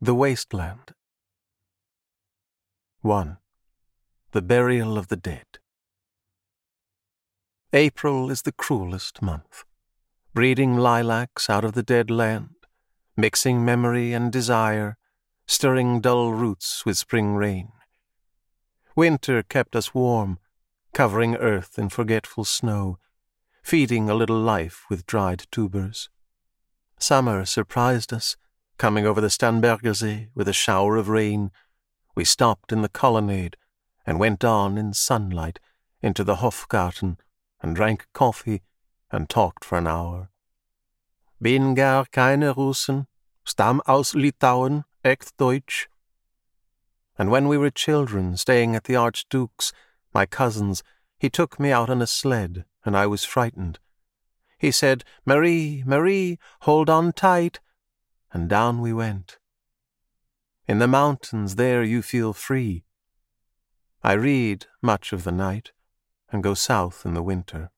The Waste Land 1. The Burial of the Dead April is the cruelest month, breeding lilacs out of the dead land, mixing memory and desire, stirring dull roots with spring rain. Winter kept us warm, covering earth in forgetful snow, feeding a little life with dried tubers. Summer surprised us, Coming over the Starnbergersee with a shower of rain, we stopped in the colonnade and went on in sunlight into the Hofgarten and drank coffee and talked for an hour. Bin gar keine Russen, stamm aus Litauen, echt Deutsch. And when we were children, staying at the Archduke's, my cousin's, he took me out on a sled, and I was frightened. He said, Marie, Marie, hold on tight and down we went. In the mountains there you feel free. I read much of the night and go south in the winter.